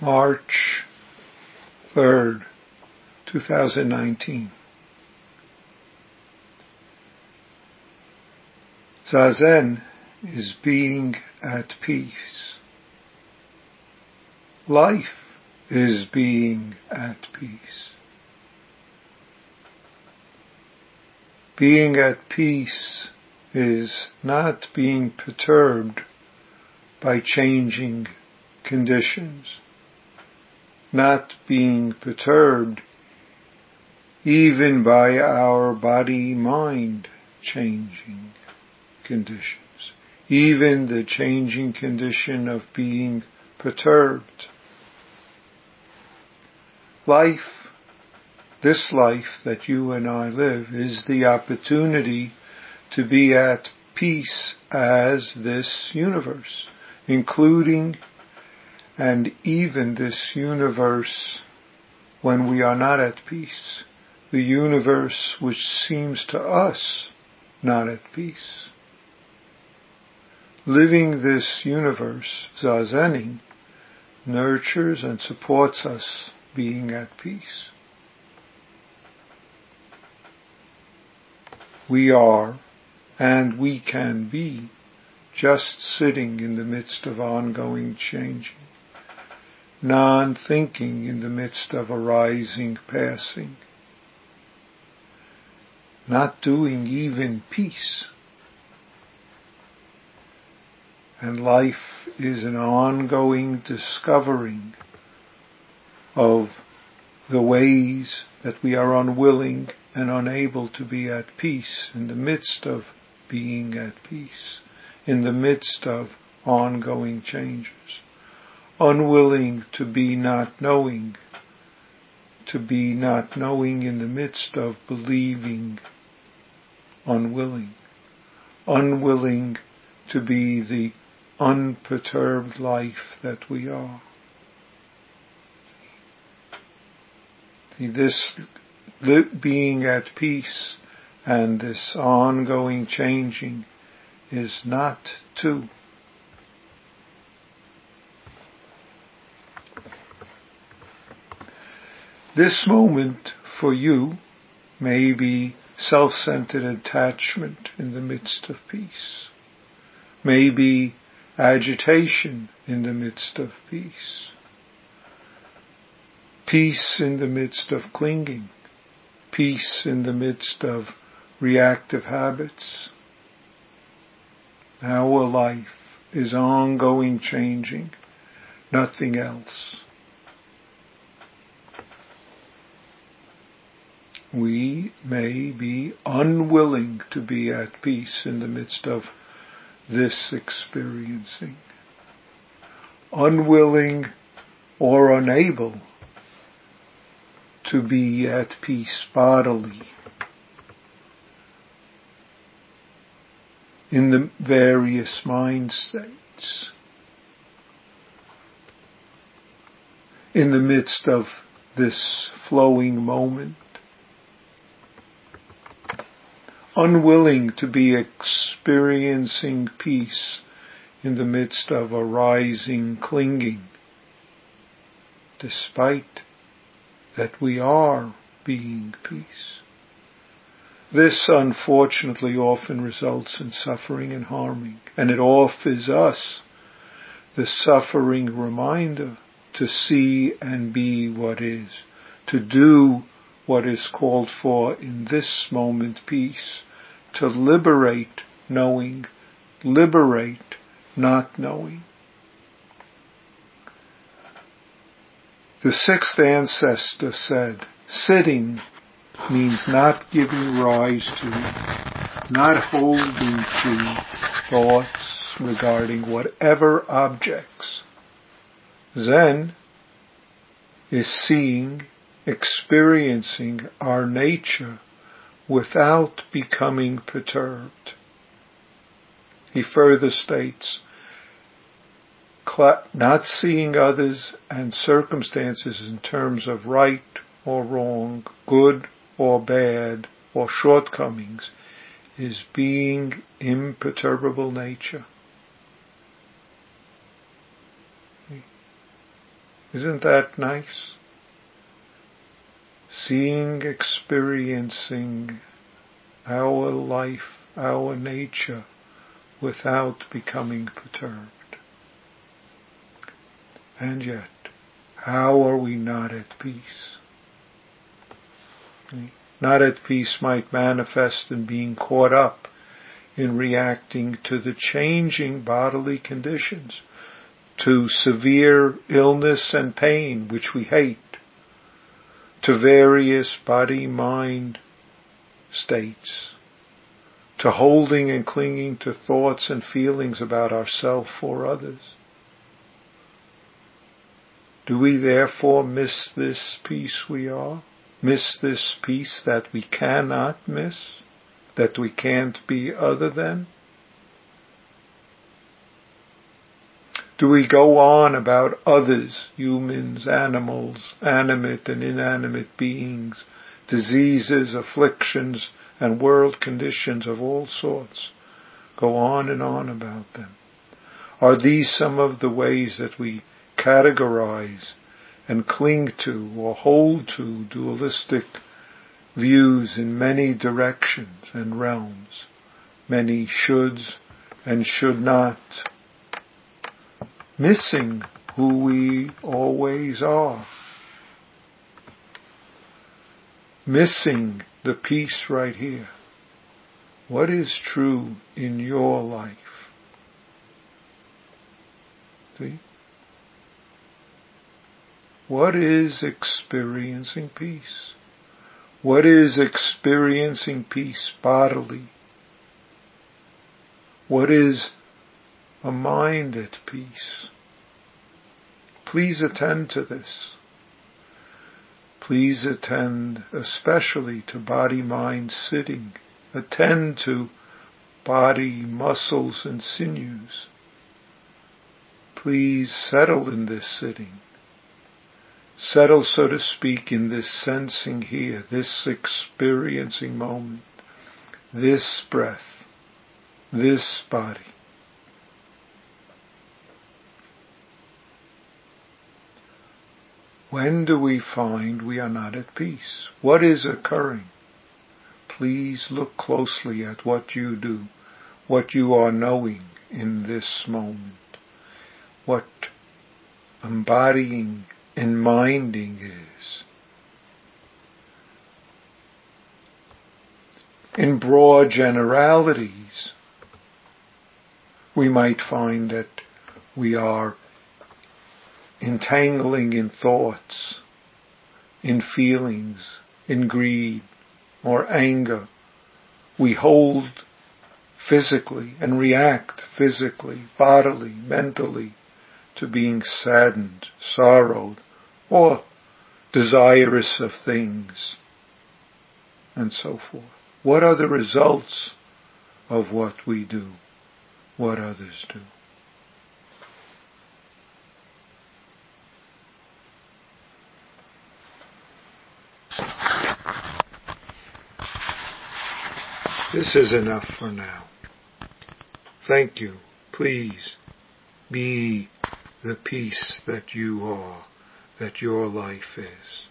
March 3rd, 2019. Zazen is being at peace. Life is being at peace. Being at peace is not being perturbed by changing conditions, not being perturbed even by our body-mind changing conditions, even the changing condition of being perturbed. Life, this life that you and I live, is the opportunity to be at peace as this universe, including and even this universe when we are not at peace, the universe which seems to us not at peace. Living this universe, zazening, nurtures and supports us being at peace. We are and we can be just sitting in the midst of ongoing changing, non-thinking in the midst of arising, passing, not doing even peace. And life is an ongoing discovering of the ways that we are unwilling and unable to be at peace in the midst of being at peace, in the midst of ongoing changes, unwilling to be not knowing, to be not knowing in the midst of believing, unwilling, unwilling to be the unperturbed life that we are. This being at peace and this ongoing changing is not two. This moment for you may be self-centered attachment in the midst of peace, may be agitation in the midst of peace, peace in the midst of clinging, peace in the midst of reactive habits. Our life is ongoing changing, nothing else. We may be unwilling to be at peace in the midst of this experiencing. Unwilling or unable to be at peace bodily in the various mind states. In the midst of this flowing moment, unwilling to be experiencing peace in the midst of arising clinging, despite that we are being peace. This unfortunately often results in suffering and harming, and it offers us the suffering reminder to see and be what is, to do what is called for in this moment peace, to liberate knowing, liberate not knowing. The sixth ancestor said, sitting means not giving rise to, not holding to thoughts regarding whatever objects. Zen is seeing, experiencing our nature without becoming perturbed. He further states, not seeing others and circumstances in terms of right or wrong, good or bad or shortcomings is being imperturbable nature. Hmm. Isn't that nice? Seeing, experiencing our life, our nature, without becoming perturbed. And yet, how are we not at peace? Not at peace might manifest in being caught up in reacting to the changing bodily conditions, to severe illness and pain, which we hate, to various body-mind states, to holding and clinging to thoughts and feelings about ourself or others. Do we therefore miss this peace we are? Miss this peace that we cannot miss? That we can't be other than? Do we go on about others, humans, animals, animate and inanimate beings, diseases, afflictions, and world conditions of all sorts. Go on and on about them. Are these some of the ways that we categorize and cling to or hold to dualistic views in many directions and realms, many shoulds and should not, missing who we always are missing the peace right here. What is true in your life? See? What is experiencing peace? What is experiencing peace bodily? What is a mind at peace? Please attend to this. Please attend especially to body-mind sitting. Attend to body, muscles, and sinews. Please settle in this sitting. Settle, so to speak, in this sensing here, this experiencing moment, this breath, this body. When do we find we are not at peace? What is occurring? Please look closely at what you do, what you are knowing in this moment, what embodying and minding is. In broad generalities, we might find that we are entangling in thoughts, in feelings, in greed or anger. We hold physically and react physically, bodily, mentally to being saddened, sorrowed, or desirous of things, and so forth. What are the results of what we do, what others do? This is enough for now. Thank you. Please be the peace that you are, that your life is.